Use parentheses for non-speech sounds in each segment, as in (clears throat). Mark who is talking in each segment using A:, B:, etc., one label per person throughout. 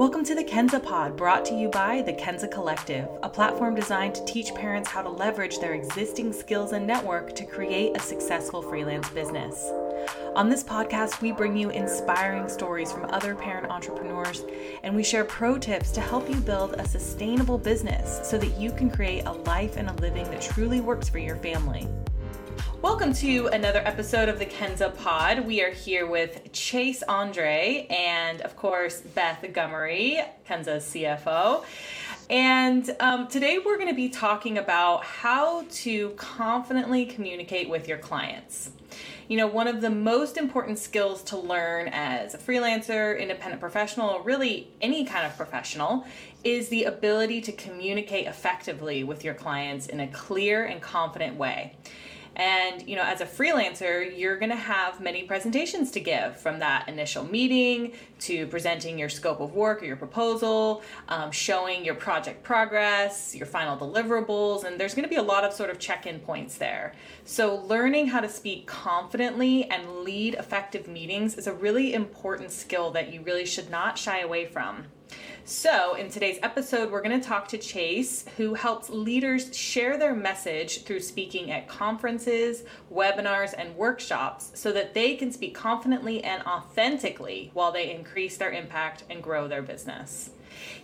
A: Welcome to the Kenza Pod, brought to you by the Kenza Collective, a platform designed to teach parents how to leverage their existing skills and network to create a successful freelance business. On this podcast, we bring you inspiring stories from other parent entrepreneurs, and we share pro tips to help you build a sustainable business so that you can create a life and a living that truly works for your family. Welcome to another episode of the Kenza Pod. We are here with Chase Andre and, of course, Beth Gummery, Kenza's CFO. And um, today we're going to be talking about how to confidently communicate with your clients. You know, one of the most important skills to learn as a freelancer, independent professional, really any kind of professional, is the ability to communicate effectively with your clients in a clear and confident way. And, you know, as a freelancer, you're going to have many presentations to give from that initial meeting to presenting your scope of work or your proposal, um, showing your project progress, your final deliverables, and there's going to be a lot of sort of check in points there. So, learning how to speak confidently and lead effective meetings is a really important skill that you really should not shy away from. So, in today's episode, we're going to talk to Chase, who helps leaders share their message through speaking at conferences, webinars, and workshops so that they can speak confidently and authentically while they increase their impact and grow their business.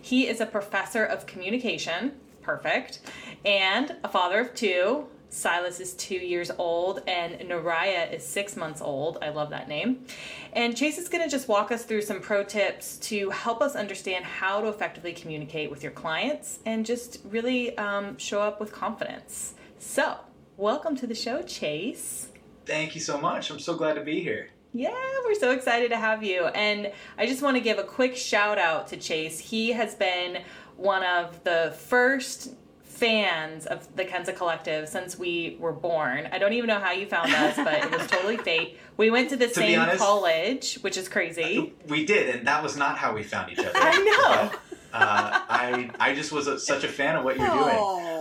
A: He is a professor of communication, perfect, and a father of two, Silas is two years old and Naraya is six months old. I love that name. And Chase is going to just walk us through some pro tips to help us understand how to effectively communicate with your clients and just really um, show up with confidence. So, welcome to the show, Chase.
B: Thank you so much. I'm so glad to be here.
A: Yeah, we're so excited to have you. And I just want to give a quick shout out to Chase. He has been one of the first fans of the Kenza Collective since we were born. I don't even know how you found us, but it was totally (laughs) fate. We went to the to same honest, college, which is crazy.
B: We did, and that was not how we found each other. (laughs)
A: I know.
B: But, uh, I I just was a, such a fan of what you're doing.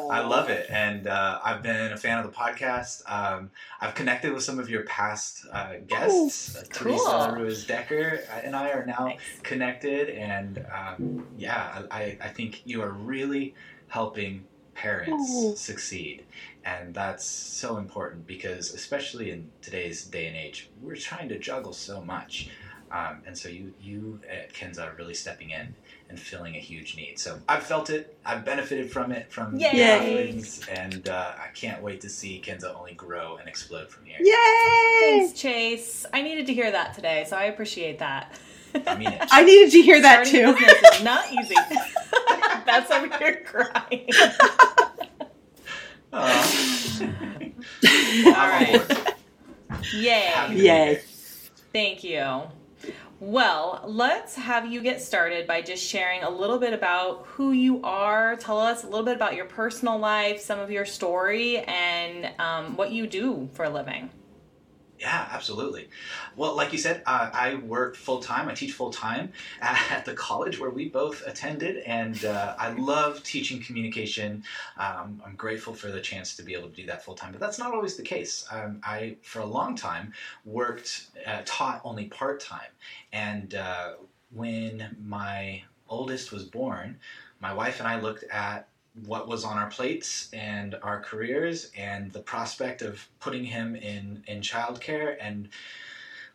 B: I love it, and uh, I've been a fan of the podcast. Um, I've connected with some of your past uh, guests. Ooh, cool. Teresa Ruiz Decker and I are now nice. connected, and um, yeah, I, I think you are really helping parents Ooh. succeed. And that's so important because, especially in today's day and age, we're trying to juggle so much. Um, and so you, you at Kenza are really stepping in and filling a huge need. So I've felt it. I've benefited from it from
A: Yay.
B: the offerings, and uh, I can't wait to see Kenza only grow and explode from here.
A: Yay! Thanks, Chase. I needed to hear that today, so I appreciate that. (laughs)
B: I mean it.
C: I needed to hear that Starting
A: too. not easy. (laughs) That's over here crying. (laughs) Uh, All right. Yay.
C: Yay.
A: Thank you. Well, let's have you get started by just sharing a little bit about who you are. Tell us a little bit about your personal life, some of your story, and um, what you do for a living.
B: Yeah, absolutely. Well, like you said, uh, I work full time. I teach full time (laughs) at the college where we both attended, and uh, I love teaching communication. Um, I'm grateful for the chance to be able to do that full time, but that's not always the case. Um, I, for a long time, worked, uh, taught only part time, and uh, when my oldest was born, my wife and I looked at what was on our plates and our careers and the prospect of putting him in in childcare. And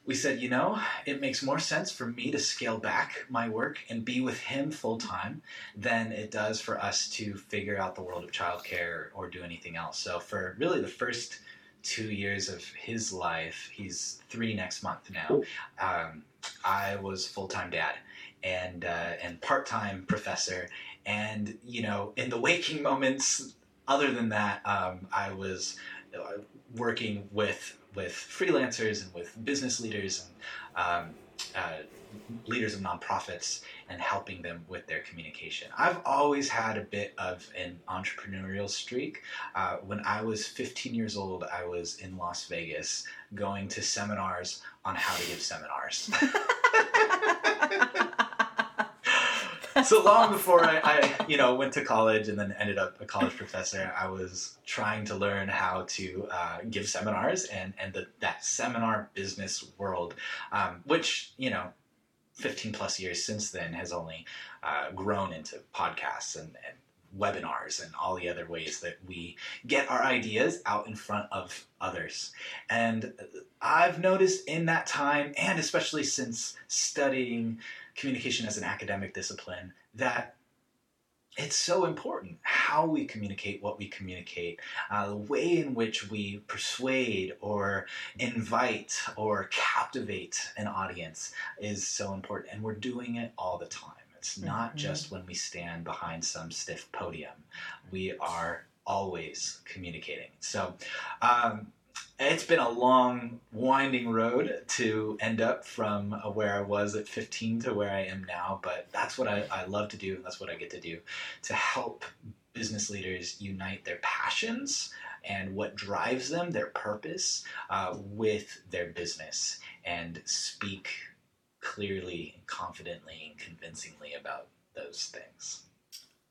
B: we said you know it makes more sense for me to scale back my work and be with him full time than it does for us to figure out the world of childcare or do anything else. So for really the first two years of his life he's three next month now um, i was full-time dad and uh, and part-time professor and you know in the waking moments other than that um, i was uh, working with with freelancers and with business leaders and um, uh, leaders of nonprofits and helping them with their communication. I've always had a bit of an entrepreneurial streak. Uh, when I was 15 years old, I was in Las Vegas going to seminars on how to give seminars. (laughs) (laughs) so long before I, I, you know, went to college and then ended up a college professor, I was trying to learn how to uh, give seminars and and the, that seminar business world, um, which you know, 15 plus years since then has only uh, grown into podcasts and, and webinars and all the other ways that we get our ideas out in front of others. And I've noticed in that time, and especially since studying communication as an academic discipline, that it's so important how we communicate what we communicate, uh, the way in which we persuade or invite or captivate an audience is so important. And we're doing it all the time. It's not mm-hmm. just when we stand behind some stiff podium. We are always communicating. So, um, it's been a long, winding road to end up from where I was at 15 to where I am now, but that's what I, I love to do, and that's what I get to do to help business leaders unite their passions and what drives them, their purpose, uh, with their business and speak clearly confidently and convincingly about those things.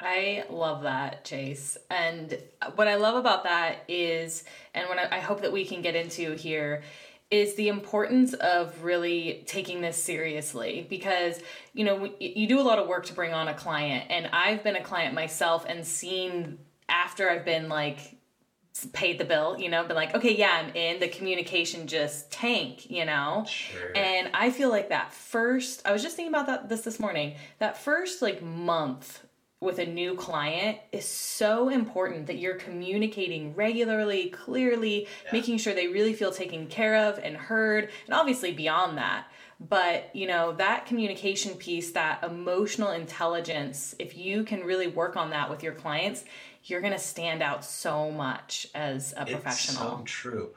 A: I love that, Chase. And what I love about that is, and what I hope that we can get into here, is the importance of really taking this seriously because you know you do a lot of work to bring on a client and i've been a client myself and seen after i've been like paid the bill, you know, been like, okay, yeah, I'm in. The communication just tank, you know? Sure. And I feel like that first, I was just thinking about that this this morning. That first like month with a new client is so important that you're communicating regularly, clearly, yeah. making sure they really feel taken care of and heard, and obviously beyond that. But, you know, that communication piece, that emotional intelligence, if you can really work on that with your clients, you're going to stand out so much as a professional.
B: It's so true.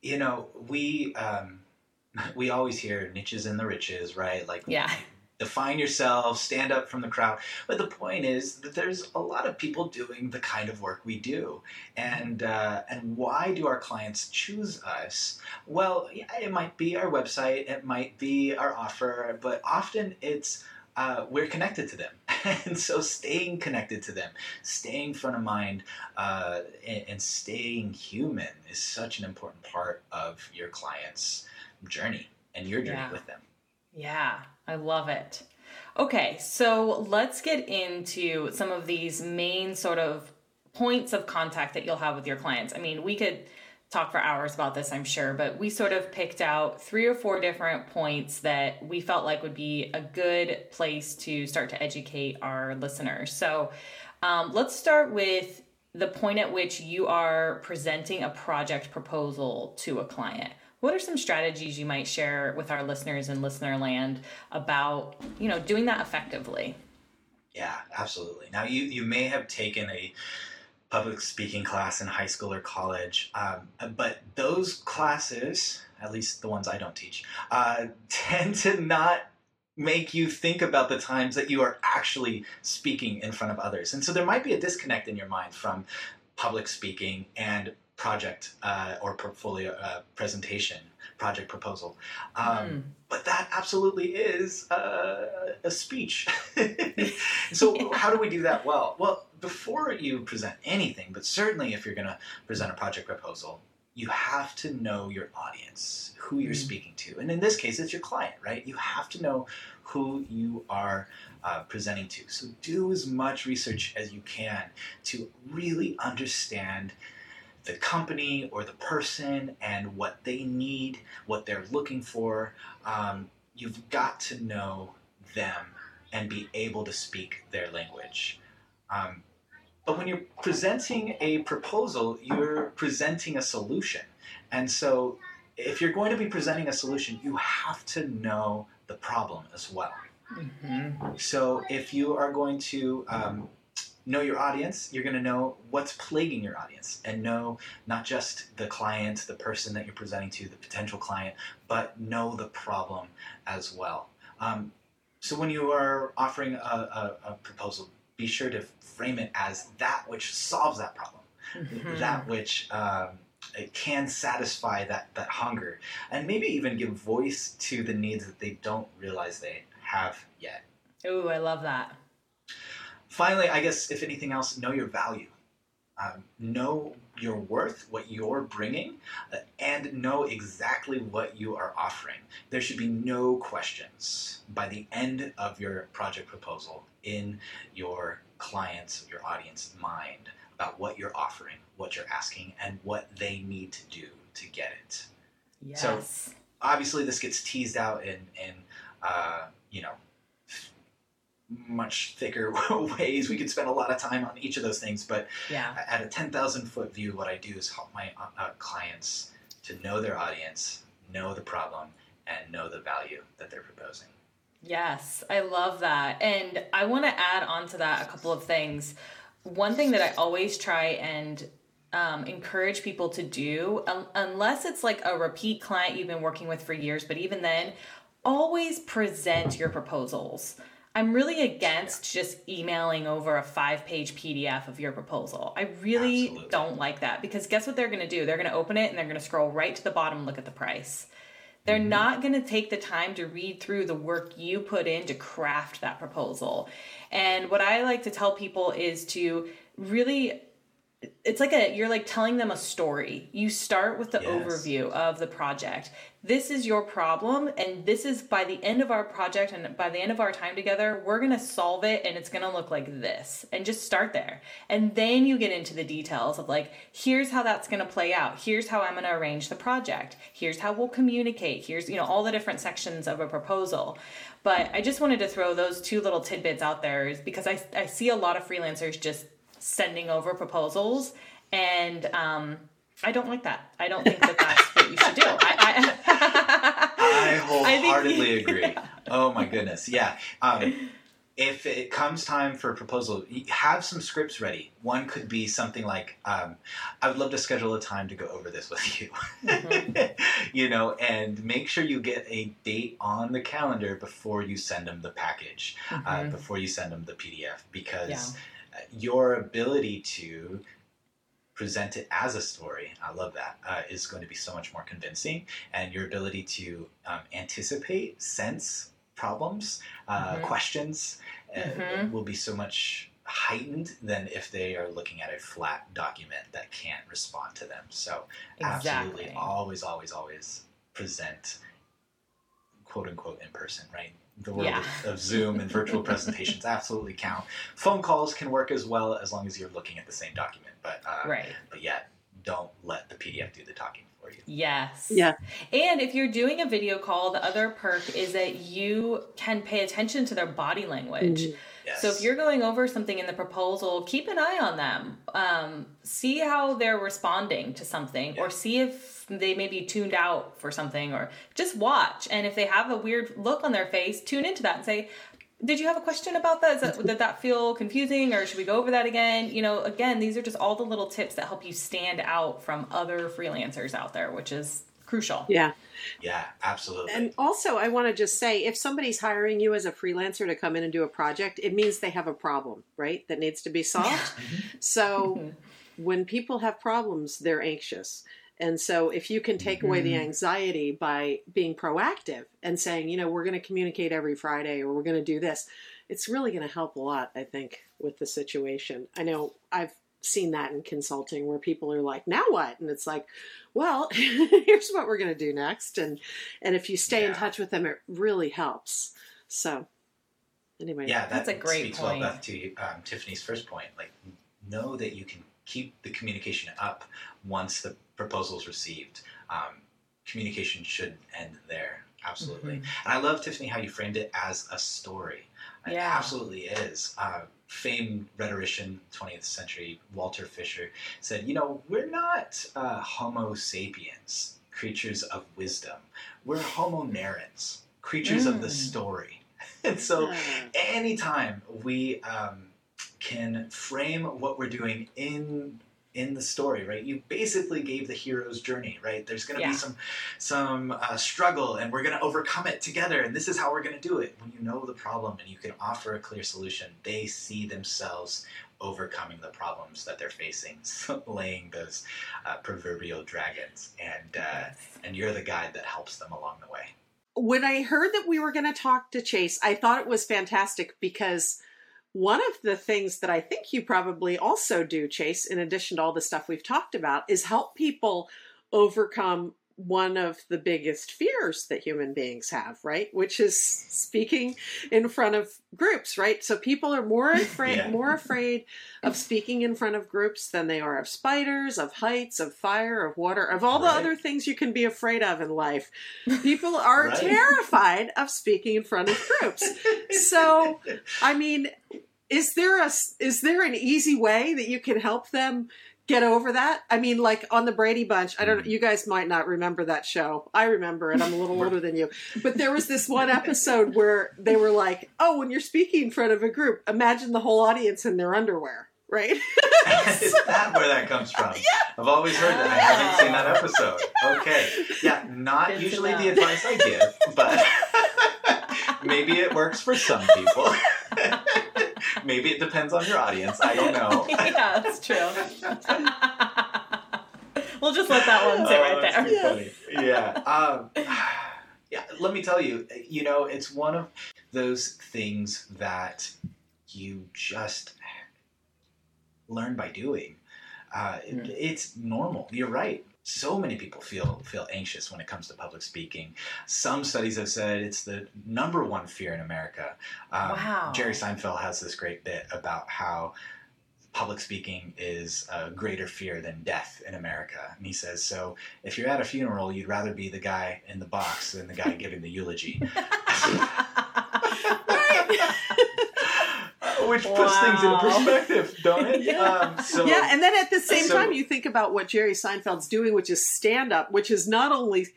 B: You know, we um, (laughs) we always hear niches in the riches, right? Like,
A: yeah.
B: Define yourself, stand up from the crowd. But the point is that there's a lot of people doing the kind of work we do, and uh, and why do our clients choose us? Well, yeah, it might be our website, it might be our offer, but often it's uh, we're connected to them. (laughs) and so staying connected to them, staying front of mind, uh, and, and, staying human is such an important part of your client's journey and your journey yeah. with them.
A: Yeah, I love it. Okay, so let's get into some of these main sort of points of contact that you'll have with your clients. I mean, we could talk for hours about this, I'm sure, but we sort of picked out three or four different points that we felt like would be a good place to start to educate our listeners. So um, let's start with the point at which you are presenting a project proposal to a client. What are some strategies you might share with our listeners in listener land about, you know, doing that effectively?
B: Yeah, absolutely. Now you you may have taken a public speaking class in high school or college. Um, but those classes, at least the ones I don't teach, uh, (laughs) tend to not make you think about the times that you are actually speaking in front of others. And so there might be a disconnect in your mind from public speaking and project uh, or portfolio uh, presentation, project proposal. Um, mm. But that absolutely is uh, a speech. (laughs) so, yeah. how do we do that well? Well, before you present anything, but certainly if you're going to present a project proposal, you have to know your audience, who you're mm. speaking to. And in this case, it's your client, right? You have to know who you are uh, presenting to. So do as much research as you can to really understand the company or the person and what they need, what they're looking for. Um, you've got to know them and be able to speak their language. Um, but when you're presenting a proposal, you're presenting a solution. And so if you're going to be presenting a solution, you have to know the problem as well. Mm-hmm. So if you are going to um, know your audience, you're going to know what's plaguing your audience and know not just the client, the person that you're presenting to, the potential client, but know the problem as well. Um, so when you are offering a, a, a proposal, be sure to frame it as that which solves that problem, mm-hmm. that which um, it can satisfy that, that hunger, and maybe even give voice to the needs that they don't realize they have yet.
A: Ooh, I love that.
B: Finally, I guess if anything else, know your value. um, know your worth, what you're bringing, uh, and know exactly what you are offering. There should be no questions by the end of your project proposal in your client's, your audience mind about what you're offering, what you're asking, and what they need to do to get it.
A: Yes.
B: So obviously, this gets teased out in in uh, you know much thicker (laughs) ways. We could spend a lot of time on each of those things, but
A: yeah.
B: at a 10,000 foot view, what I do is help my uh, uh, clients to know their audience, know the problem, and know the value that they're proposing.
A: Yes, I love that. And I want to add on to that a couple of things. One thing that I always try and um, encourage people to do, um, unless it's like a repeat client you've been working with for years, but even then, always present your proposals. I'm really against just emailing over a five page PDF of your proposal. I really
B: Absolutely.
A: don't like that because guess what they're going to do? They're going to open it and they're going to scroll right to the bottom and look at the price. They're
B: Mm-hmm.
A: not going to take the time to read through the work you put in to craft that proposal. And what I like to tell people is to really it's like a you're like telling them a story. You start with the
B: Yes.
A: overview of the project. This is your problem and this is by the end of our project and by the end of our time together, we're going to solve it and it's going to look like this. And just start there. And then you get into the details of like here's how that's going to play out. Here's how I'm going to arrange the project. Here's how we'll communicate. Here's you know all the different sections of a proposal. But I just wanted to throw those two little tidbits out there because I I see a lot of freelancers just sending over proposals and um, I don't like that. I don't think that that's what you should do. I, I, (laughs)
B: I wholeheartedly agree. Oh my goodness, yeah. Um, if it comes time for a proposal, have some scripts ready. One could be something like, um, "I would love to schedule a time to go over this with you," (laughs) you know, and make sure you get a date on the calendar before you send them the package, uh,
A: Mhm.
B: before you send them the PDF, because
A: Yeah.
B: uh, your ability to present it as a story, I love that, uh, is going to be so much more convincing. And your ability to um, anticipate, sense problems, uh,
A: Mhm.
B: questions uh,
A: Mhm.
B: will be so much heightened than if they are looking at a flat document that can't respond to them. So, absolutely, always, always, always present quote unquote in person, right? The world
A: Yeah.
B: of, of Zoom and virtual presentations (laughs) absolutely count. Phone calls can work as well as long as you're looking at the same document, but uh,
A: right.
B: but yet don't let the PDF do the talking for you.
A: Yes.
C: Yeah.
A: And if you're doing a video call, the other perk is that you can pay attention to their body language.
C: Mhm.
B: Yes.
A: So if you're going over something in the proposal, keep an eye on them. Um, see how they're responding to something, or see if they may be tuned out for something, or just watch. And if they have a weird look on their face, tune into that and say, "Did you have a question about that? Is that did that feel confusing, or should we go over that again?" You know, again, these are just all the little tips that help you stand out from other freelancers out there, which is crucial.
C: Yeah.
B: yeah, absolutely.
C: And also, I want to just say if somebody's hiring you as a freelancer to come in and do a project, it means they have a problem, right? That needs to be solved. so when people have problems, they're anxious. And so if you can take away the anxiety by being proactive and saying, you know, we're going to communicate every Friday or we're going to do this, it's really going to help a lot, I think, with the situation. I know I've seen that in consulting where people are like, now what? And it's like, well, (laughs) here's what we're going to do next. And and if you stay in touch with them, it really helps. So anyway,
B: yeah, that
A: That's a great
B: speaks
A: point.
B: well Beth, to um, Tiffany's first point. Like, know that you can keep the communication up once the proposal's received. Um, communication should end there. Absolutely.
A: Mhm.
B: And I love Tiffany how you framed it as a story. It
A: Yeah.
B: absolutely is. Uh, famed rhetorician, 20th century Walter Fisher said, "You know, we're not uh, Homo sapiens, creatures of wisdom. We're Homo narrans, creatures of the
A: Mm.
B: story." (laughs) and so,
C: Uh,
B: anytime we um, can frame what we're doing in in the story right? You basically gave the hero's journey right? There's going to
A: Yeah.
B: be some some uh, struggle and we're going to overcome it together and this is how we're going to do it. When you know the problem and you can offer a clear solution they see themselves overcoming the problems that they're facing (laughs) slaying those uh, proverbial dragons and uh, and you're the guide that helps them along the way.
C: When I heard that we were going to talk to Chase, I thought it was fantastic because one of the things that I think you probably also do, Chase, in addition to all the stuff we've talked about, is help people overcome one of the biggest fears that human beings have, right? Which is speaking in front of groups, right? So people are more (laughs) afraid
B: Yeah.
C: more afraid of speaking in front of groups than they are of spiders, of heights, of fire, of water, of all the other things you can be afraid of in life. People are (laughs)
B: Right.
C: terrified of speaking in front of groups. (laughs) So, I mean, is there a is there an easy way that you can help them get over that? I mean, like on the Brady Bunch, I don't. Mm-hmm. You guys might not remember that show. I remember it. I'm a little older than you, but there was this one episode where they were like, "Oh, when you're speaking in front of a group, imagine the whole audience in their underwear." Right? (laughs)
B: is that where that comes from? (laughs) Yeah. I've always heard that. I haven't seen that episode. Okay. Yeah, not
A: Good
B: usually the advice I give, but (laughs) maybe it works for some people. Maybe it depends on your audience. I don't know. (laughs)
A: yeah, that's true. (laughs) we'll just let that one sit
B: Oh,
A: right
B: that's
A: there.
B: too funny. Yeah. Um, (sighs) yeah. Let me tell you. You know, it's one of those things that you just learn by doing. Uh, it-. It's normal. You're right. So many people feel feel anxious when it comes to public speaking. Some studies have said it's the number one fear in America. Um,
A: Wow.
B: Jerry Seinfeld has this great bit about how public speaking is a greater fear than death in America. And he says, so if you're at a funeral, you'd rather be the guy in the box than the guy (laughs) giving the eulogy. (laughs) Which puts things in perspective, don't it? (laughs)
C: Yeah.
B: Um, so,
C: yeah, and then at the same
B: so-
C: time, you think about what Jerry Seinfeld's doing, which is stand up, which is not only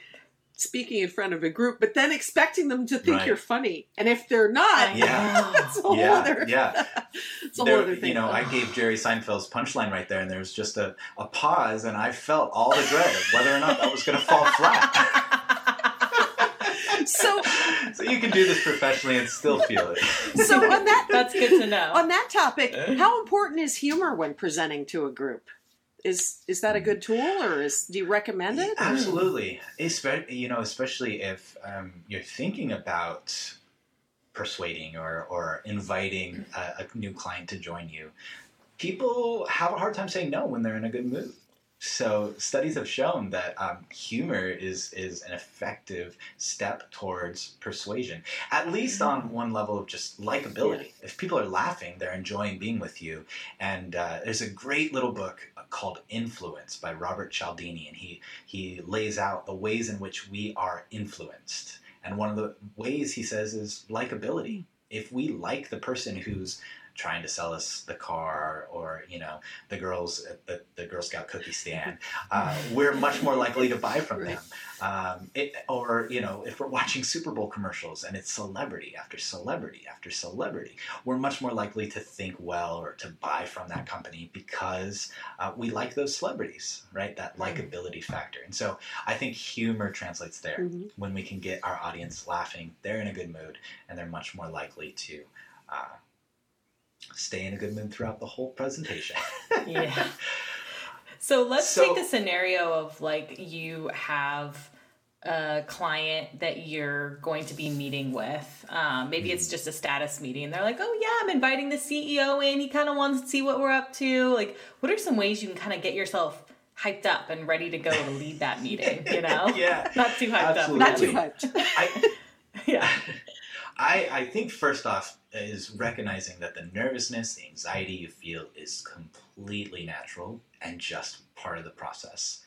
C: speaking in front of a group, but then expecting them to think
B: Right.
C: you're funny. And if they're not,
B: Yeah. (laughs)
C: it's a whole
B: yeah,
C: other,
B: yeah. (laughs)
C: it's a whole
B: There-
C: other thing.
B: you know, I gave Jerry Seinfeld's punchline right there, and there was just a, a pause, and I felt all the dread of whether or not that was going to fall flat.
C: So, (laughs)
B: so you can do this professionally and still feel it. (laughs)
C: so on that (laughs)
A: That's good to know.
C: on that topic, how important is humor when presenting to a group? Is is that a good tool, or is do you recommend it? or-
B: Absolutely, especially you know, especially if um, you're thinking about persuading or or inviting a, a new client to join you. People have a hard time saying no when they're in a good mood. So studies have shown that um, humor is is an effective step towards persuasion, at least on one level of just likability. If people are laughing, they're enjoying being with you. And uh, there's a great little book called Influence by Robert Cialdini, and he he lays out the ways in which we are influenced. And one of the ways he says is likability. If we like the person who's trying to sell us the car or you know the girls at the, the girl scout cookie stand. Uh, we're much more likely to buy from them. Um, it, or you know if we're watching super bowl commercials and it's celebrity after celebrity after celebrity we're much more likely to think well or to buy from that company because uh, we like those celebrities right? That likability factor. And so i think humor translates there.
C: Mhm.
B: when we can get our audience laughing they're in a good mood and they're much more likely to uh, stay in a good mood throughout the whole presentation (laughs)
A: yeah. So let's
B: So-
A: take the scenario of like you have a client that you're going to be meeting with. Um, maybe it's just a status meeting. They're like, oh, yeah, I'm inviting the CEO in. He kind of wants to see what we're up to. Like, what are some ways you can kind of get yourself hyped up and ready to go to lead that meeting? You (laughs) know?
B: yeah (laughs)
A: Not too hyped
B: Absolutely.
C: Not too
A: up.
C: hyped.
B: I,
A: Yeah.
B: I, I think first off is recognizing that the nervousness, the anxiety you feel is completely natural and just part of the process.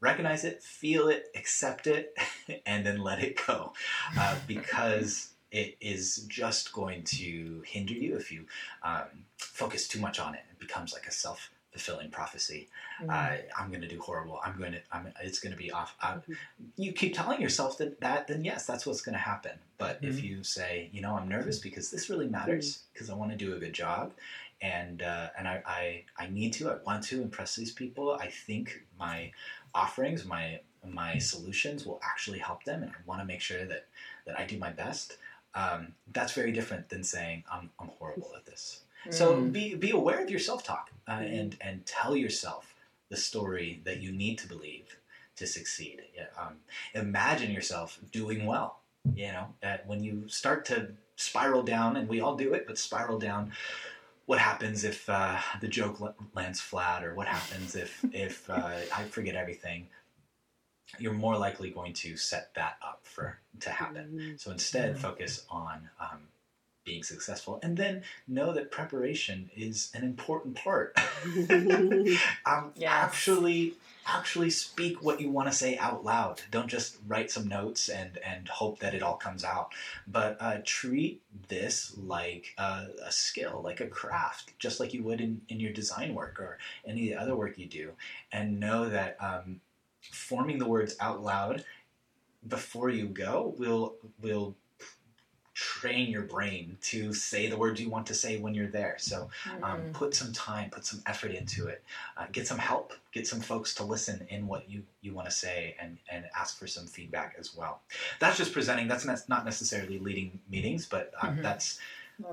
B: Recognize it, feel it, accept it, (laughs) and then let it go. Uh, because it is just going to hinder you if you um, focus too much on it. It becomes like a self fulfilling prophecy.
A: Mm.
B: I, I'm going to do horrible. I'm going to. I'm, it's going to be off. I, you keep telling yourself that, that, then yes, that's what's going to happen. But if you say, you know, I'm nervous because this really matters because I want to do a good job, and uh, and I, I I need to. I want to impress these people. I think my offerings, my my solutions will actually help them, and I want to make sure that that I do my best. Um, that's very different than saying I'm I'm horrible at this. So
A: Mm.
B: be be aware of your self talk uh, and and tell yourself the story that you need to believe to succeed. Yeah, Um, imagine yourself doing well. You know, uh, when you start to spiral down, and we all do it, but spiral down. What happens if uh, the joke lands flat, or what happens if (laughs) if uh, I forget everything? You're more likely going to set that up for to happen.
C: Mhm.
B: So instead, focus on um, being successful, and then know that preparation is an important part. (laughs) (laughs) um,
A: Yes.
B: Actually, actually speak what you want to say out loud. Don't just write some notes and and hope that it all comes out. But uh, treat this like a, a skill, like a craft, just like you would in, in your design work or any other work you do, and know that um, forming the words out loud before you go will will train your brain to say the words you want to say when you're there. So um,
A: Mm.
B: put some time, put some effort into it. Uh, get some help. Get some folks to listen in what you, you want to say and, and ask for some feedback as well. That's just presenting. That's not not necessarily leading meetings, but um,
A: Mhm.
B: that's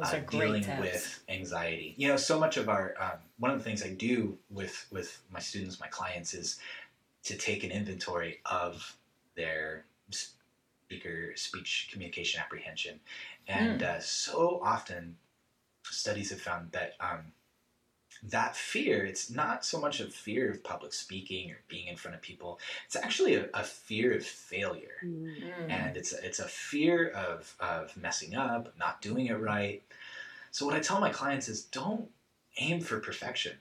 B: uh, dealing
A: tips.
B: with anxiety. You know, so much of our um, one of the things I do with with my students, my clients, is to take an inventory of their speaker speech communication apprehension, and
A: Hmm.
B: uh, so often studies have found that. Um, that fear, it's not so much a fear of public speaking or being in front of people. It's actually a, a fear of failure.
A: Mm.
B: and it's a, it's a fear of of messing up, not doing it right. So what I tell my clients is don't aim for perfection.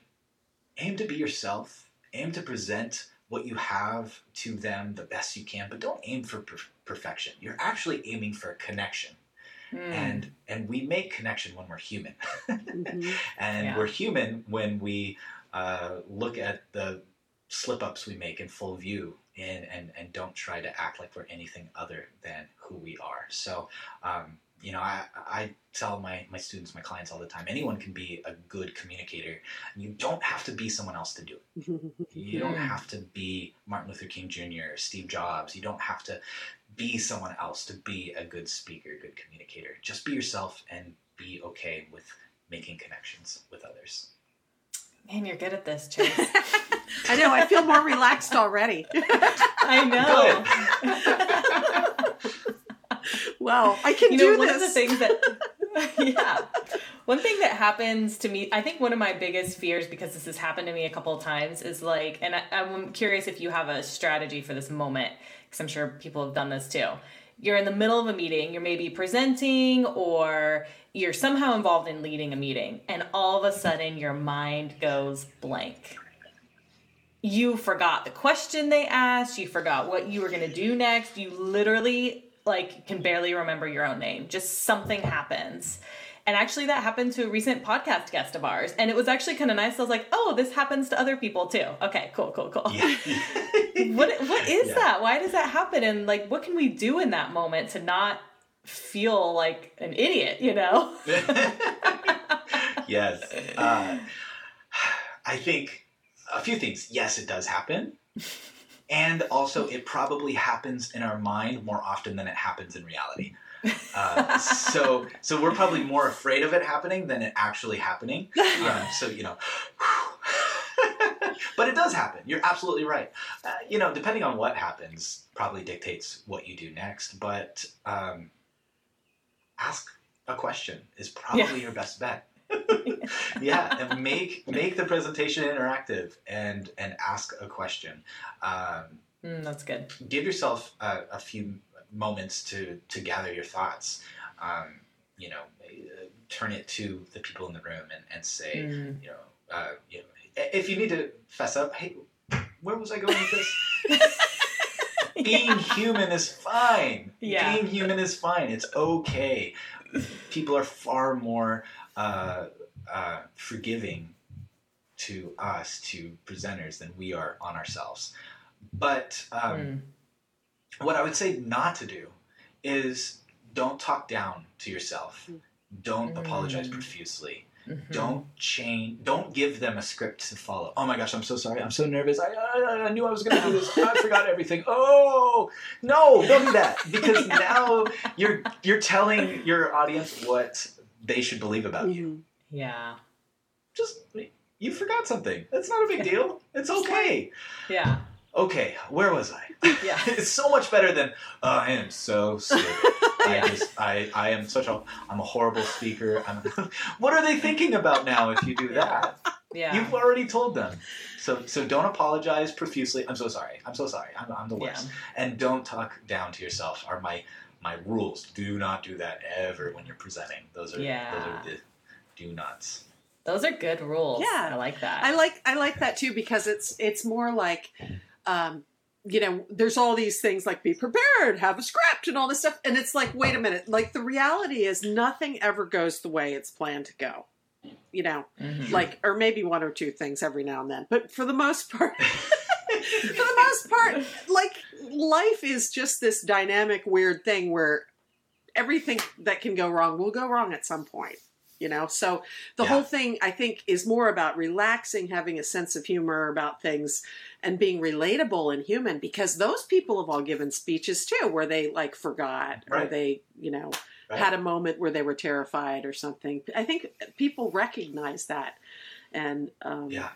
B: Aim to be yourself. Aim to present what you have to them the best you can, but don't aim for per- perfection. You're actually aiming for a connection.
A: Mm.
B: And and we make connection when we're human.
C: Mhm. (laughs)
B: And
A: Yeah.
B: we're human when we uh, look at the slip ups we make in full view and, and, and don't try to act like we're anything other than who we are. So, um, you know, I, I tell my, my students, my clients all the time anyone can be a good communicator. You don't have to be someone else to do it. (laughs) You don't have to be Martin Luther King Jr., or Steve Jobs. You don't have to be someone else to be a good speaker, good communicator. Just be yourself and be okay with making connections with others.
A: Man, you're good at this, (laughs) Chase.
C: I know. I feel more relaxed already. (laughs)
A: I know.
C: Wow, I can
A: you know,
C: do
A: one
C: this.
A: of the things that, (laughs) yeah, one thing that happens to me, I think one of my biggest fears, because this has happened to me a couple of times, is like, and I, I'm curious if you have a strategy for this moment, because I'm sure people have done this too. You're in the middle of a meeting, you're maybe presenting, or you're somehow involved in leading a meeting, and all of a sudden your mind goes blank. You forgot the question they asked, you forgot what you were going to do next, you literally like can barely remember your own name. Just something happens. And actually that happened to a recent podcast guest of ours. And it was actually kind of nice. I was like, oh, this happens to other people too. Okay, cool, cool, cool.
B: Yeah. (laughs)
A: What what is
B: Yeah.
A: that? Why does that happen? And like what can we do in that moment to not feel like an idiot, you know? (laughs)
B: yes. Uh, (sighs) I think a few things. Yes, it does happen. And also, it probably happens in our mind more often than it happens in reality. Uh, so, so we're probably more afraid of it happening than it actually happening. (laughs) Um, so, you know, (laughs) but it does happen. You're absolutely right. Uh, you know, depending on what happens, probably dictates what you do next. But um, ask a question is probably
A: Yeah.
B: your best bet. Yeah, and make make the presentation interactive and and ask a question. Um,
A: Mm, that's good.
B: give yourself a, a few moments to to gather your thoughts. Um, you know, uh, turn it to the people in the room and, and say,
A: Mm.
B: you know, uh, you know, if you need to fess up, hey, where was I going with this? (laughs) Being human is fine.
A: Yeah.
B: Being human is fine. It's okay. People are far more uh, uh, forgiving to us, to presenters, than we are on ourselves. But um,
A: Mm.
B: what I would say not to do is don't talk down to yourself. Don't apologize
A: Mm.
B: profusely.
A: Mhm.
B: Don't change. Don't give them a script to follow. Oh my gosh, I'm so sorry. I'm so nervous. I, I, I knew I was going to do this. I forgot everything. (laughs) Oh no! Don't do that because (laughs) now you're you're telling your audience what they should believe about you.
C: Mhm.
A: Yeah.
B: Just you forgot something. It's not a big deal. It's okay.
A: Yeah.
B: okay, where was I? (laughs)
A: Yeah.
B: it's so much better than oh, I am so stupid. (laughs) I just I, I am such a I'm a horrible speaker. I'm, (laughs) what are they thinking about now if you do that?
A: Yeah.
B: You've already told them. So so don't apologize profusely. I'm so sorry. I'm so sorry. I'm, I'm the worst. And don't talk down to yourself. Are my my rules. Do not do that ever when you're presenting. Those are
A: Yeah.
B: those are the do nots.
A: Those are good rules.
C: Yeah.
A: I like that.
C: I like I like that too because it's it's more like um you know there's all these things like be prepared have a script and all this stuff and it's like wait a minute like the reality is nothing ever goes the way it's planned to go you know
A: Mhm.
C: like or maybe one or two things every now and then but for the most part (laughs) (laughs) for the most part like life is just this dynamic weird thing where everything that can go wrong will go wrong at some point you know so the
B: Yeah.
C: whole thing i think is more about relaxing having a sense of humor about things and being relatable and human because those people have all given speeches too where they like forgot or they you know
B: Right?
C: had a moment where they were terrified or something i think people recognize that and um,
B: Yeah.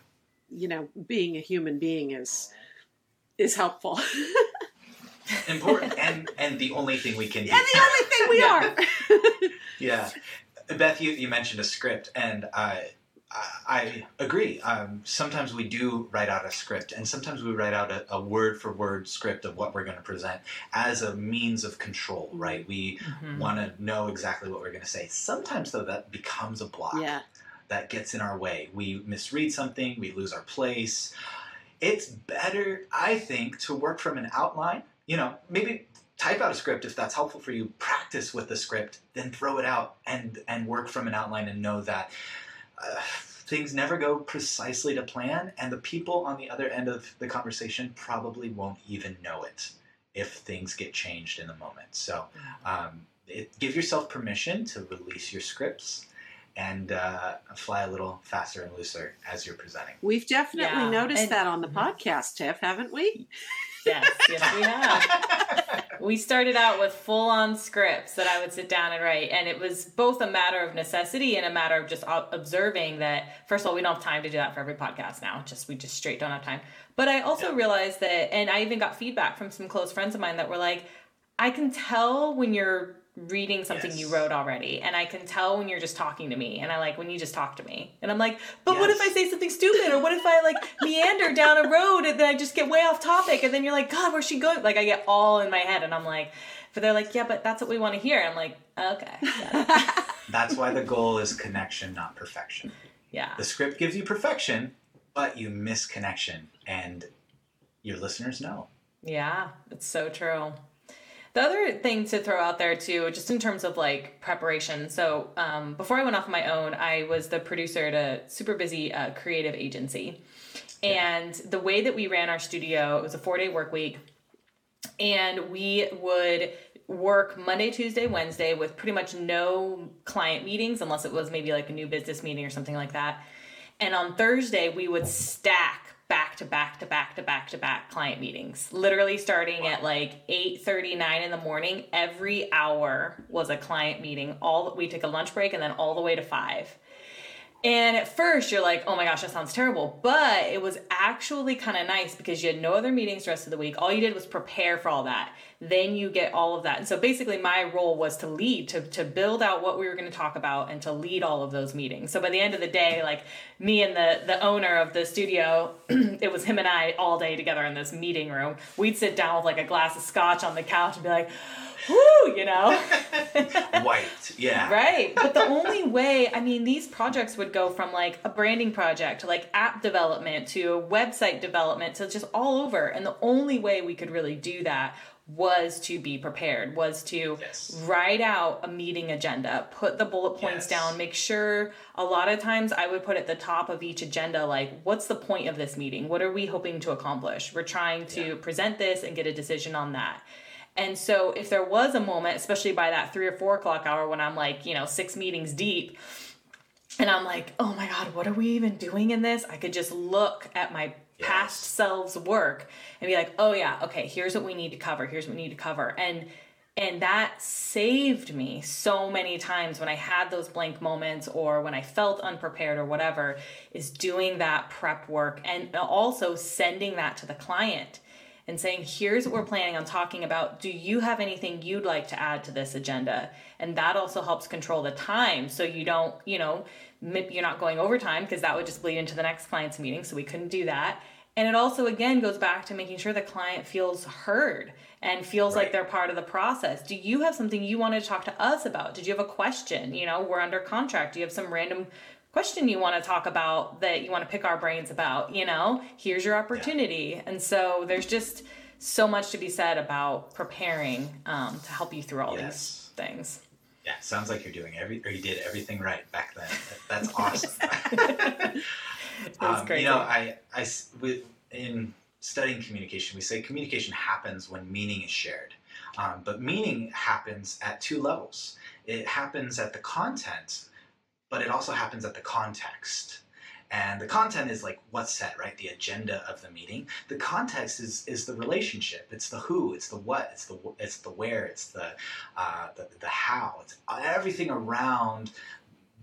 C: You know being a human being is is helpful (laughs)
B: Important and and the only thing we can do.
C: and the only thing we
A: Yeah.
C: are (laughs)
B: Yeah, Beth, you, you mentioned a script, and I I, I agree. Um, sometimes we do write out a script, and sometimes we write out a, a word for word script of what we're going to present as a means of control. Right? We
A: Mhm.
B: want to know exactly what we're going to say. Sometimes, though, that becomes a block.
C: yeah
B: That gets in our way. We misread something. We lose our place. It's better, I think, to work from an outline. You know, maybe type out a script if that's helpful for you practice with the script then throw it out and and work from an outline and know that uh, things never go precisely to plan and the people on the other end of the conversation probably won't even know it if things get changed in the moment so um, it, give yourself permission to release your scripts and uh, fly a little faster and looser as you're presenting
C: we've definitely
A: Yeah,
C: noticed
A: and-
C: that on the podcast tiff haven't we
A: Yes, yes, we have. We started out with full on scripts that I would sit down and write. And it was both a matter of necessity and a matter of just observing that, first of all, we don't have time to do that for every podcast now. Just, we just straight don't have time. But I also
B: Yeah.
A: realized that, and I even got feedback from some close friends of mine that were like, I can tell when you're reading something you wrote already and i can tell when you're just talking to me and i like when you just talk to me. And i'm like but what if i say something stupid? Or what if i like (laughs) meander down a road and then i just get way off topic and then you're like god where's she going like i get all in my head and i'm like but they're like yeah but that's what we want to hear. I'm like okay. (laughs)
B: That's why the goal is connection not perfection.
A: Yeah.
B: the script gives you perfection but you miss connection and your listeners know.
A: Yeah, it's so true. The other thing to throw out there too, just in terms of like preparation. So um, before I went off my own, I was the producer at a super busy uh, creative agency, and the way that we ran our studio, it was a four day work week, and we would work Monday, Tuesday, Wednesday with pretty much no client meetings unless it was maybe like a new business meeting or something like that. And on Thursday, we would stack back to back to back to back to back client meetings. Literally starting at like 8:39 in the morning, every hour was a client meeting. All we took a lunch break and then all the way to 5. And at first, you're like, oh my gosh, that sounds terrible. But it was actually kind of nice because you had no other meetings the rest of the week. All you did was prepare for all that. Then you get all of that. And so basically, my role was to lead, to, to build out what we were going to talk about and to lead all of those meetings. So by the end of the day, like me and the, the owner of the studio, (clears throat) it was him and I all day together in this meeting room. We'd sit down with like a glass of scotch on the couch and be like, whoo, you know? (laughs)
B: white yeah
A: Right. But the (laughs) only way, I mean, these projects would go from like a branding project to like app development to website development to just all over. And the only way we could really do that was to be prepared, was to
B: Yes.
A: write out a meeting agenda, put the bullet points
B: Yes.
A: down, make sure a lot of times I would put at the top of each agenda, like, what's the point of this meeting? What are we hoping to accomplish? We're trying to
B: Yeah.
A: present this and get a decision on that. And so if there was a moment, especially by that three or four o'clock hour when I'm like, you know, six meetings deep, and I'm like, oh my God, what are we even doing in this? I could just look at my past
B: Yes.
A: selves work and be like, oh yeah, okay, here's what we need to cover, here's what we need to cover. And and that saved me so many times when I had those blank moments or when I felt unprepared or whatever, is doing that prep work and also sending that to the client and saying, here's what we're planning on talking about. Do you have anything you'd like to add to this agenda? And that also helps control the time so you don't, you know, you're not going overtime because that would just bleed into the next client's meeting. So we couldn't do that. And it also, again, goes back to making sure the client feels heard and feels right. like they're part of the process. Do you have something you wanted to talk to us about? Did you have a question? You know, we're under contract. Do you have some random question you want to talk about that you want to pick our brains about? You know, here's your opportunity. Yeah. And so there's just so much to be said about preparing um, to help you through all yes. these things.
B: Yeah, sounds like you're doing every or you did everything right back then. That's (laughs) awesome. um, you know, I, I, with, in studying communication, we say communication happens when meaning is shared. Um, but meaning happens at two levels. It happens at the content, but it also happens at the context. And the content is like what's set, right? The agenda of the meeting. The context is is the relationship. It's the who. It's the what. It's the it's the where. It's the uh, the, the how. It's everything around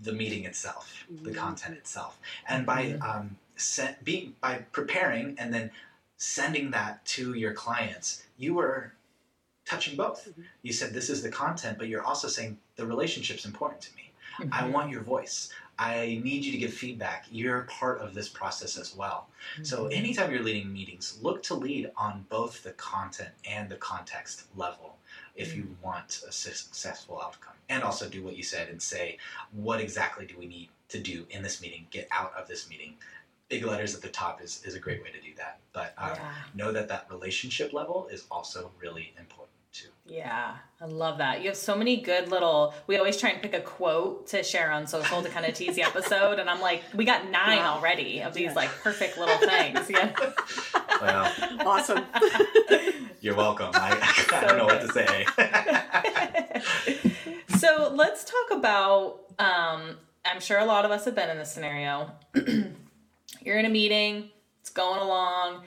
B: the meeting itself, the mm-hmm. content itself. And by mm-hmm. um, set, being by preparing and then sending that to your clients, you were touching both. Mm-hmm. You said this is the content, but you're also saying the relationship's important to me. Mm-hmm. I want your voice. I need you to give feedback. You're part of this process as well. Mm-hmm. So, anytime you're leading meetings, look to lead on both the content and the context level if you mm-hmm. want a successful outcome. And also do what you said and say, what exactly do we need to do in this meeting, get out of this meeting big letters at the top is, is a great way to do that. But um, yeah. know that that relationship level is also really important too.
A: Yeah, I love that. You have so many good little. We always try and pick a quote to share on social to kind of tease the (laughs) episode, and I'm like, we got nine wow. already of these like perfect little things. Yeah.
C: Well, (laughs) awesome. (laughs)
B: You're welcome. I, I don't know what to say.
A: so let's talk about. Um, I'm sure a lot of us have been in this scenario. (clears throat) You're in a meeting, it's going along,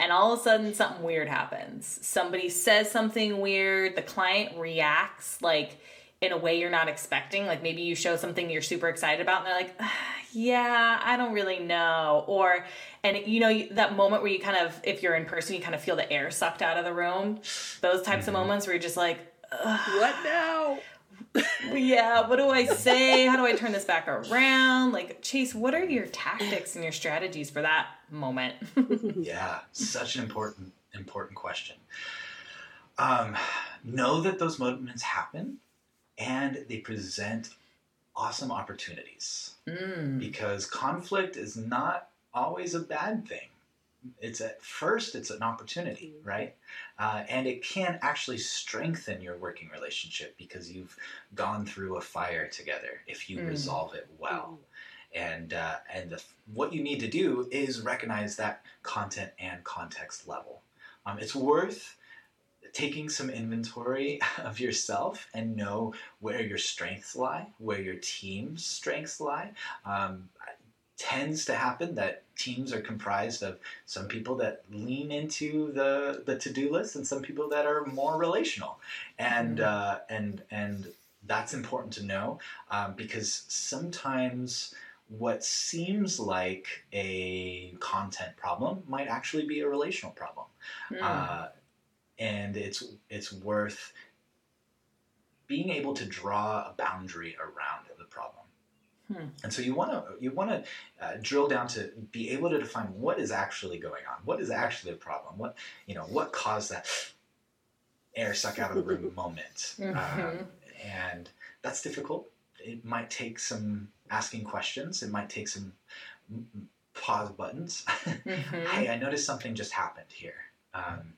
A: and all of a sudden something weird happens. Somebody says something weird, the client reacts like in a way you're not expecting. Like maybe you show something you're super excited about, and they're like, "Yeah, I don't really know," or and you know that moment where you kind of, if you're in person, you kind of feel the air sucked out of the room. Those types mm-hmm. of moments where you're just like,
C: "What now?"
A: Yeah, what do I say? How do I turn this back around? Like, Chase, what are your tactics and your strategies for that moment? (laughs)
B: yeah, such an important important question. Um, know that those moments happen and they present awesome opportunities mm. because conflict is not always a bad thing it's at first it's an opportunity mm-hmm. right uh, and it can actually strengthen your working relationship because you've gone through a fire together if you mm. resolve it well mm. and uh, and the, what you need to do is recognize that content and context level um, it's worth taking some inventory (laughs) of yourself and know where your strengths lie where your team's strengths lie um, tends to happen that teams are comprised of some people that lean into the, the to-do list and some people that are more relational and mm-hmm. uh, and and that's important to know um, because sometimes what seems like a content problem might actually be a relational problem mm. uh, and it's it's worth being able to draw a boundary around the problem Hmm. And so you want to you want to uh, drill down to be able to define what is actually going on. What is actually the problem? What you know? What caused that air suck out of the room (laughs) moment? Mm-hmm. Um, and that's difficult. It might take some asking questions. It might take some pause buttons. (laughs) Mm-hmm. hey, I noticed something just happened here. Um,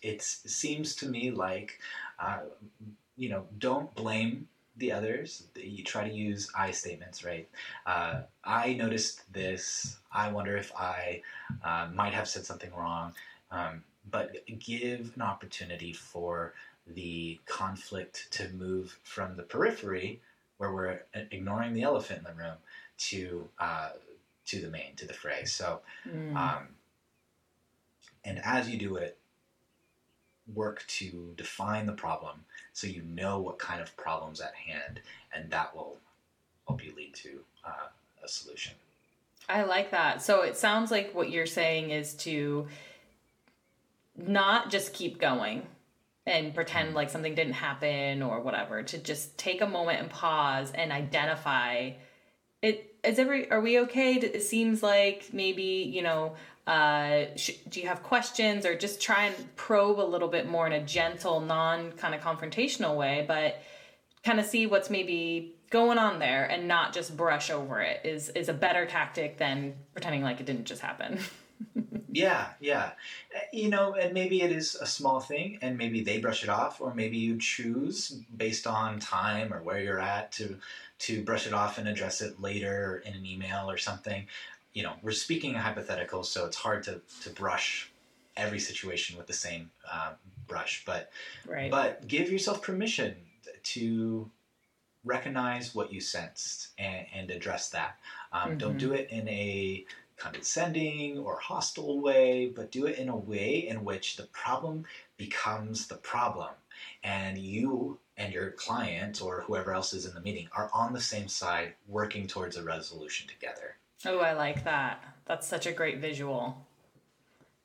B: it seems to me like uh, you know, don't blame the others. You try to use I statements, right? Uh, I noticed this. I wonder if I uh, might have said something wrong. Um, but give an opportunity for the conflict to move from the periphery, where we're ignoring the elephant in the room, to uh, to the main, to the fray. So, mm. um, and as you do it, work to define the problem so you know what kind of problems at hand, and that will help you lead to uh, a solution.
A: I like that. So it sounds like what you're saying is to not just keep going and pretend like something didn't happen or whatever to just take a moment and pause and identify it is every are we okay it seems like maybe you know uh, sh- do you have questions or just try and probe a little bit more in a gentle non kind of confrontational way but kind of see what's maybe going on there and not just brush over it is is a better tactic than pretending like it didn't just happen (laughs)
B: Yeah, yeah. Uh, You know, and maybe it is a small thing and maybe they brush it off or maybe you choose based on time or where you're at to to brush it off and address it later in an email or something. You know, we're speaking a hypothetical, so it's hard to, to brush every situation with the same um, brush. But
A: right
B: but give yourself permission to recognize what you sensed and, and address that. Um, Don't
A: Mhm.
B: do it in a condescending or hostile way, but do it in a way in which the problem becomes the problem. And you and your client or whoever else is in the meeting are on the same side working towards a resolution together.
A: Oh i like that that's such a great visual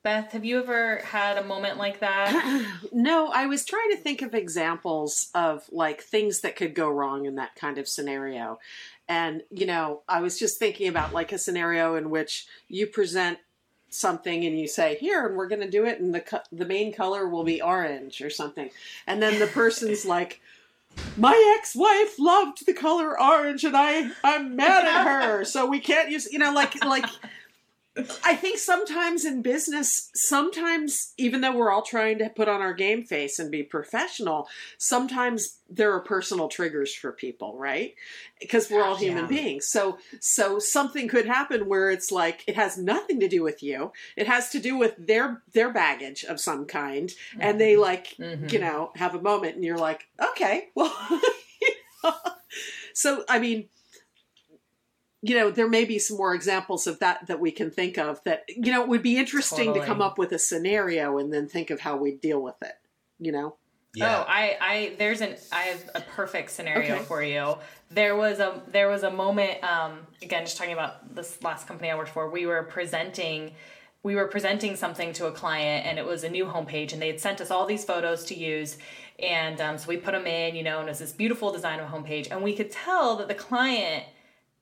A: beth have you ever had a moment like that (clears throat)
C: no, I was trying to think of examples of like things that could go wrong in that kind of scenario. And, you know, I was just thinking about like a scenario in which you present something and you say, "Here, and we're going to do it and the co- the main color will be orange or something." And then the person's like, "My ex-wife loved the color orange and I I'm mad at her, so we can't use, you know, like like I think sometimes in business, sometimes even though we're all trying to put on our game face and be professional, sometimes there are personal triggers for people, right? Because we're all human
A: Yeah.
C: beings. So so something could happen where it's like it has nothing to do with you. It has to do with their their baggage of some kind and they like,
A: Mhm.
C: you know, have a moment and you're like, "Okay, well." (laughs) you know. So, I mean, you know there may be some more examples of that that we can think of that you know it would be interesting to come up with a scenario and then think of how we deal with it you know Yeah.
A: Oh, I, I, there's an, I have a perfect scenario
C: Okay.
A: for you. There was a, there was a moment. Um, again, just talking about this last company I worked for, we were presenting, we were presenting something to a client, and it was a new homepage, and they had sent us all these photos to use, and um, so we put them in, you know, and it was this beautiful design of a homepage, and we could tell that the client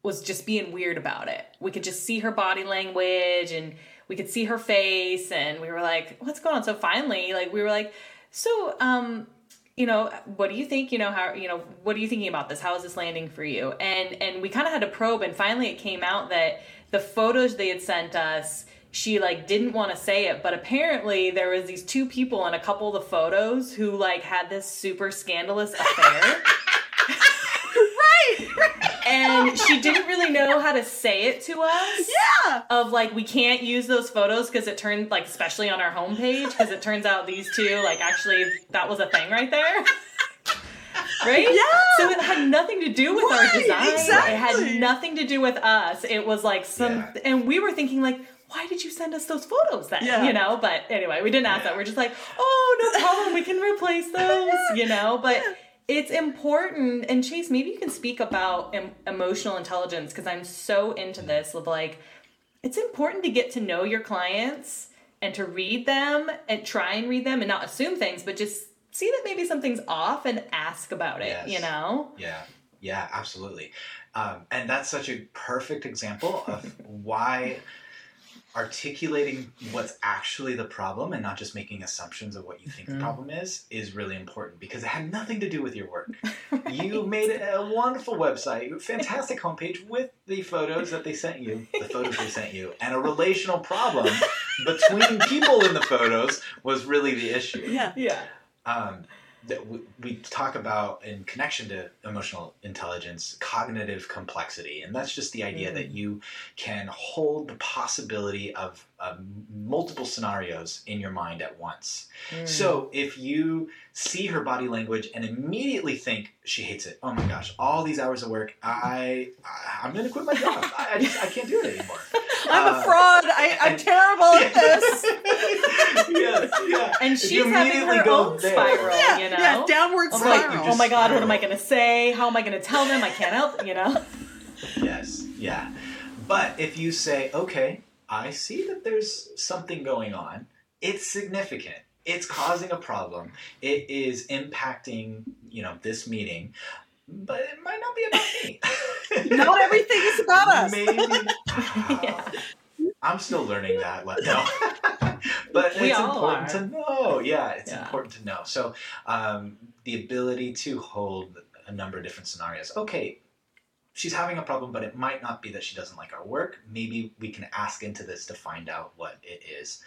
A: was just being weird about it. We could just see her body language and we could see her face and we were like, what's going on? So finally, like we were like, so um you know, what do you think, you know, how you know, what are you thinking about this? How is this landing for you? And and we kind of had to probe and finally it came out that the photos they had sent us she like didn't want to say it but apparently there was these two people in a couple of the photos who like had this super scandalous affair (laughs) and (laughs) she didn't really know how to say it to us.
C: Yeah.
A: Of like, we can't use those photos because it turned like, especially on our homepage, because it turns out these two, like, actually, that was a thing right there. (laughs) Right?
C: Yeah.
A: So it had nothing to do with
C: Right,
A: our design.
C: Exactly.
A: It had nothing to do with us. It was like some,
B: Yeah.
A: and we were thinking like, why did you send us those photos then?
C: Yeah.
A: You know, but anyway, we didn't ask that. We're just like, oh, no problem. We can replace those, (laughs) you know, but it's important. And Chase, maybe you can speak about em- emotional intelligence because I'm so into this of like, it's important to get to know your clients and to read them and try and read them and not assume things, but just see that maybe something's off and ask about it,
B: Yes.
A: you know?
B: Yeah, yeah, absolutely. Um, and that's such a perfect example of (laughs) why articulating what's actually the problem and not just making assumptions of what you think
A: Mhm.
B: the problem is is really important because it had nothing to do with your work. (laughs) You made a wonderful website, fantastic homepage with the photos that they sent you, the photos they sent you, and a relational problem (laughs) between people in the photos was really the issue
C: Yeah.
A: Yeah.
B: um, that we, we talk about in connection to emotional intelligence cognitive complexity and that's just the idea
A: Mm.
B: that you can hold the possibility of um, multiple scenarios in your mind at once
A: Mm.
B: so if you see her body language and immediately think she hates it oh my gosh all these hours of work i, I i'm gonna quit my job I, I just i can't do it anymore (laughs)
C: I'm
B: Uh,
C: a fraud. I, I'm terrible at this. (laughs)
B: yes, yeah.
A: and
B: If
A: she's having
B: immediately
A: her
B: go
A: own
B: there-
A: spiral,
C: Yeah,
A: you know?
C: yeah, downward
A: Of like,
C: spiral.
B: you
A: oh my
B: just
A: god, what am. I gonna say? How am I gonna tell them? I can't help, you know?
B: Yes, yeah. But if you say, okay, I see that there's something going on, it's significant. It's causing a problem. It is impacting, you know, this meeting, but it might not be about me. (laughs)
C: Not everything is about us.
B: Maybe. (laughs)
A: Yeah.
B: I'm still learning that. No. (laughs) but
A: We
B: it's important
A: are.
B: to know. Yeah, it's
A: Yeah.
B: important to know. So, um, the ability to hold a number of different scenarios. Okay, she's having a problem, but it might not be that she doesn't like our work. Maybe we can ask into this to find out what it is.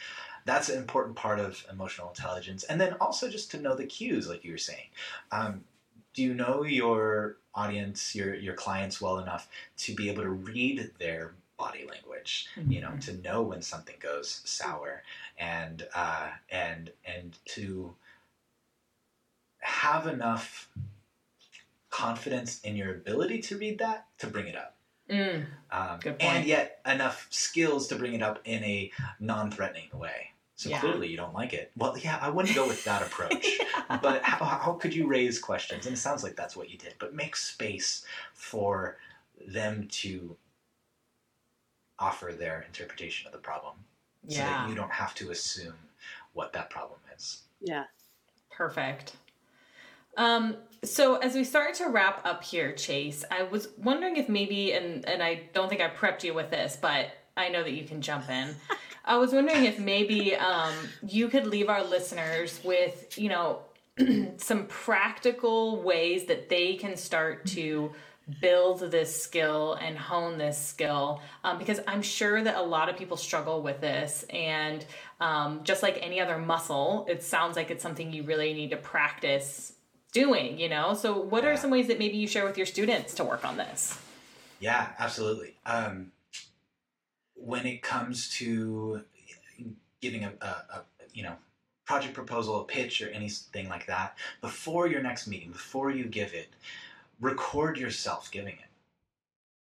B: That's an important part of emotional intelligence. And then also just to know the cues, like you were saying. Um, do you know your audience, your your clients well enough to be able to read their body language? You know, to know when something goes sour, and uh, and and to have enough confidence in your ability to read that to bring it up.
A: Mm.
B: Um, and yet enough skills to bring it up in a non-threatening way. So
A: Yeah.
B: clearly you don't like it. Well, yeah, I wouldn't go with that approach. (laughs) but how, how could you raise questions? And it sounds like that's what you did. But make space for them to offer their interpretation of the problem, so that you don't have to assume what that problem is.
C: Yeah.
A: Perfect. Um, so as we start to wrap up here, Chase, I was wondering if maybe, and and I don't think I prepped you with this, but I know that you can jump in. (laughs) I was wondering if maybe um, you could leave our listeners with, you know, (clears throat) some practical ways that they can start to build this skill and hone this skill. Um, because i'm sure that a lot of people struggle with this. And um, just like any other muscle it sounds like it's something you really need to practice doing you know? So what are some ways that maybe you share with your students to work on this?
B: Yeah, absolutely. Um, when it comes to giving a, a, a you know project proposal, a pitch, or anything like that, before your next meeting, before you give it, record yourself giving it.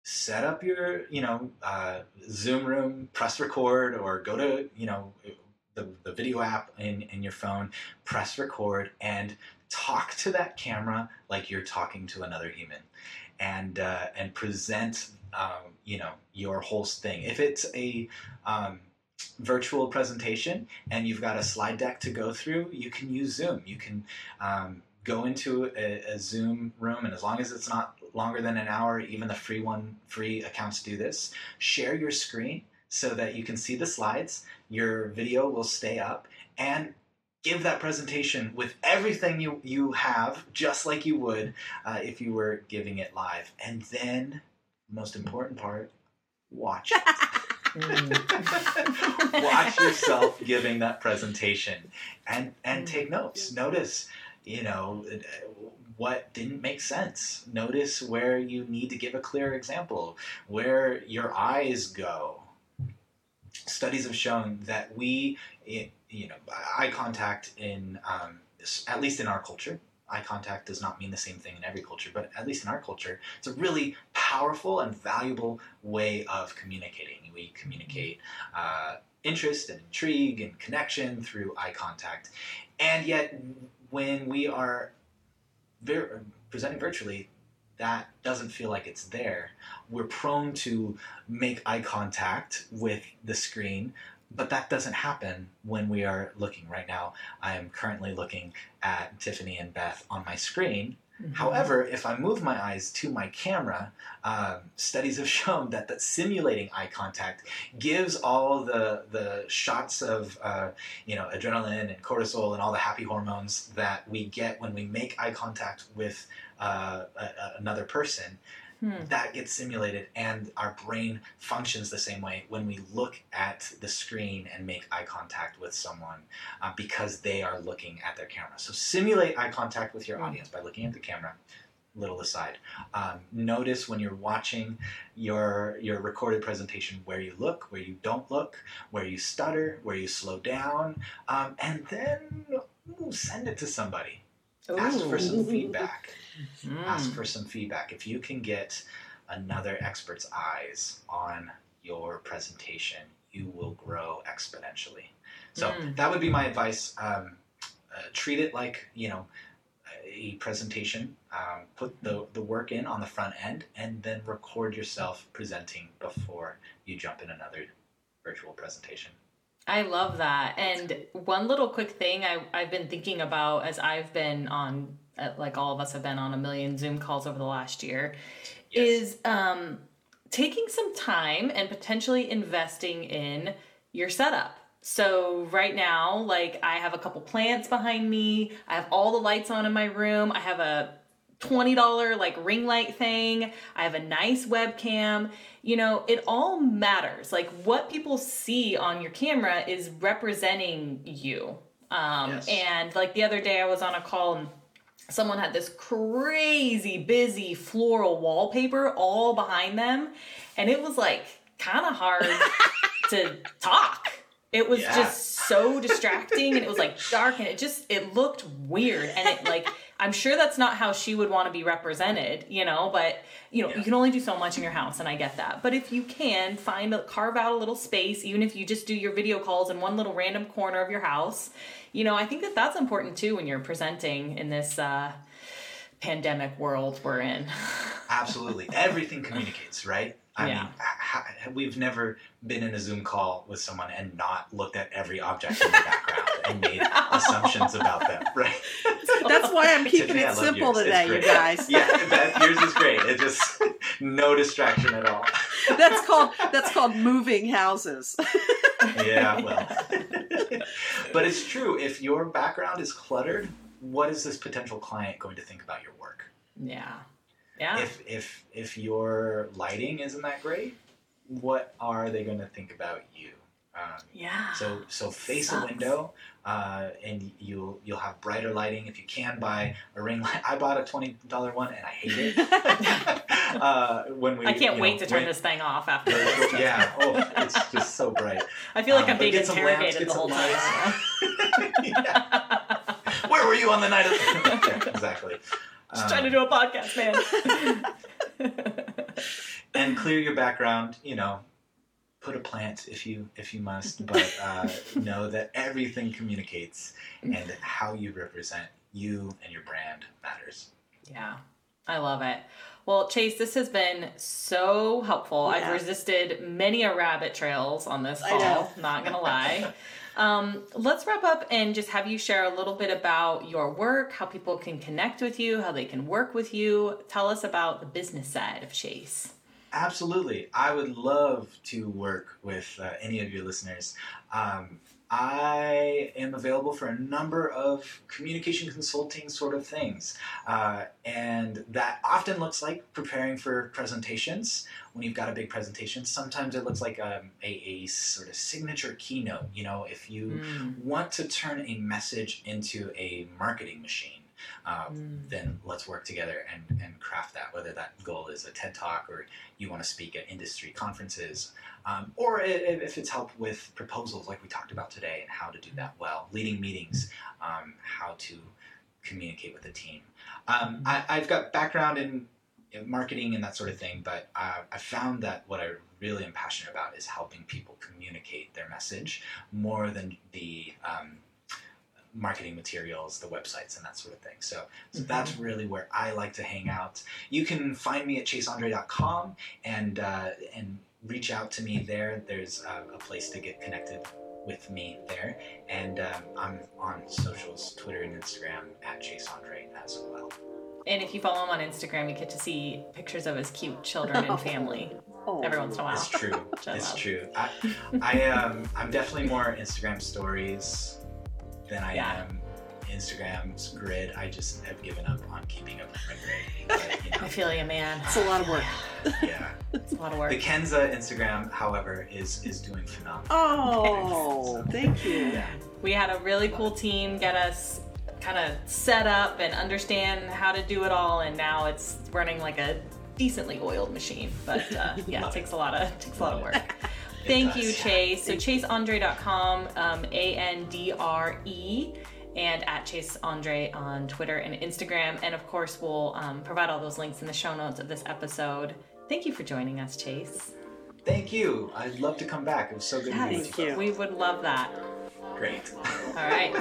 B: Set up your you know uh, Zoom room, press record, or go to you know the, the video app in, in your phone, press record, and talk to that camera like you're talking to another human and uh, and present um, you know your whole thing. If it's a um, virtual presentation and you've got a slide deck to go through, you can use Zoom. You can um, go into a, a Zoom room, and as long as it's not longer than an hour, even the free one, free accounts do this. Share your screen so that you can see the slides. Your video will stay up and give that presentation with everything you, you have, just like you would uh, if you were giving it live. And then, most important part, watch. (laughs) (laughs) Watch yourself giving that presentation and and take notes. Notice you know what didn't make sense. Notice where you need to give a clear example where your eyes go. Studies have shown that we you know eye contact in um, at least in our culture eye contact does not mean the same thing in every culture but at least in our culture it's a really powerful and valuable way of communicating. We communicate uh, interest and intrigue and connection through eye contact. And yet when we are vir- presenting virtually that doesn't feel like it's there. We're prone to make eye contact with the screen but that doesn't happen when we are looking. Right now i am currently looking at tiffany and beth on my screen. However, if I move my eyes to my camera, um, studies have shown that, that simulating eye contact gives all the the shots of uh, you know adrenaline and cortisol and all the happy hormones that we get when we make eye contact with uh, a, a- another person.
A: Hmm.
B: That gets simulated, and our brain functions the same way when we look at the screen and make eye contact with someone uh, because they are looking at their camera. So simulate eye contact with your
A: Mm.
B: audience by looking at the camera. Little aside, um, notice when you're watching your your recorded presentation where you look, where you don't look, where you stutter, where you slow down, um, and then ooh, send it to somebody. Ask for some feedback.
A: Mm.
B: Ask for some feedback. If you can get another expert's eyes on your presentation, you will grow exponentially. So
A: Mm.
B: that would be my advice. Um, uh, treat it like you know a presentation. Um, put the the work in on the front end, and then record yourself presenting before you jump in another virtual presentation.
A: I love that. And one little quick thing I, I've been thinking about as I've been on, like all of us have been on a million Zoom calls over the last year, is um, taking some time and potentially investing in your setup. So right now, like I have a couple plants behind me. I have all the lights on in my room. I have a $20 like ring light thing. I have a nice webcam. You know, it all matters. Like what people see on your camera is representing you. Um,
B: Yes.
A: And like the other day, I was on a call and someone had this crazy busy floral wallpaper all behind them. And it was like kind of hard (laughs) to talk. It was
B: Yeah.
A: just so distracting and it was like dark and it just it looked weird and it like I'm sure that's not how she would want to be represented, you know, but you know,
B: Yeah.
A: you can only do so much in your house and I get that. But if you can find a carve out a little space, even if you just do your video calls in one little random corner of your house, you know, I think that that's important too when you're presenting in this uh pandemic world we're in. (laughs)
B: Absolutely. Everything communicates, right? I
A: Yeah.
B: mean, h- h- we've never been in a Zoom call with someone and not looked at every object in the background and (laughs) made assumptions about them, (laughs) right?
C: That's why I'm keeping
B: Tiffany,
C: it simple
B: yours.
C: Today, you guys.
B: Yeah, that, yours is great. It just no distraction at all.
C: That's called that's called moving houses.
B: Yeah, well. (laughs) but it's true. If your background is cluttered, what is this potential client going to think about your work?
A: Yeah. Yeah.
B: If if if your lighting isn't that great, what are they going to think about you? Um,
A: yeah.
B: so so face a window, uh, and you'll you'll have brighter lighting. If you can buy a ring light, I bought a twenty dollar one and I hate it. (laughs) uh, when we
A: I can't wait
B: know,
A: to turn
B: went-
A: this thing off after.
B: yeah, oh, it's just so bright.
A: I feel like
B: Um,
A: I'm being
B: some lamps,
A: interrogated the whole time.
B: Yeah. (laughs) Where were you on the night of? (laughs) yeah, exactly.
A: Just
B: Um,
A: trying to do a podcast, man.
B: and clear your background. You know, put a plant if you if you must, but uh, (laughs) know that everything communicates, and how you represent you and your brand matters.
A: yeah, I love it. Well, Chase, this has been so helpful. I've resisted many a rabbit trails on this
C: I
A: call.
C: know.
A: Not gonna lie. Um, let's wrap up and just have you share a little bit about your work, how people can connect with you, how they can work with you. Tell us about the business side of Chase.
B: Absolutely. I would love to work with uh, any of your listeners. Um, I am available for a number of communication consulting sort of things. Uh, and that often looks like preparing for presentations when you've got a big presentation. Sometimes it looks like um, a, a sort of signature keynote. You know, if you
A: Mm.
B: want to turn a message into a marketing machine, uh,
A: Mm.
B: then let's work together and, and craft that, whether that goal is a TED Talk or you want to speak at industry conferences, um, or if it's help with proposals like we talked about today and how to do that well, leading meetings, um, how to communicate with a team. Um, I, I've got background in, in marketing and that sort of thing, but uh, I found that what I really am passionate about is helping people communicate their message more than the um, marketing materials, the websites, and that sort of thing. So, so that's really where I like to hang out. You can find me at chaseandre.com and uh, and reach out to me there. There's uh, a place to get connected with me there, and um, I'm on socials, Twitter and Instagram at chaseandre as well.
A: And if you follow him on Instagram, you get to see pictures of his cute children and family (laughs)
C: Oh.
A: every once in a while.
B: It's true. (laughs) It's
A: love.
B: true. I, I um, I'm definitely more Instagram stories than I
A: Yeah.
B: am Instagram's grid. I just have given up on keeping up with my grid. (laughs) But, you
A: I feel you, man.
C: It's a lot of work.
B: yeah. (laughs)
A: It's a lot of work.
B: The Kenza Instagram, however, is is doing phenomenal.
C: Oh, (laughs) thank you.
B: Yeah.
A: We had a really cool team get us kind of set up and understand how to do it all, and now it's running like a decently oiled machine. But uh, yeah, it
B: Love
A: takes a lot of takes a lot of work. Thank
B: does.
A: you, Chase. So chaseandre.com, um, A N D R E, and at Chase Andre on Twitter and Instagram. And of course, we'll um, provide all those links in the show notes of this episode. Thank you for joining us, Chase.
B: Thank you. I'd love to come back. It was so good
A: Yes.
B: to meet
C: Thank you.
A: We would love that.
B: Great.
A: All right.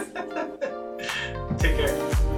A: (laughs)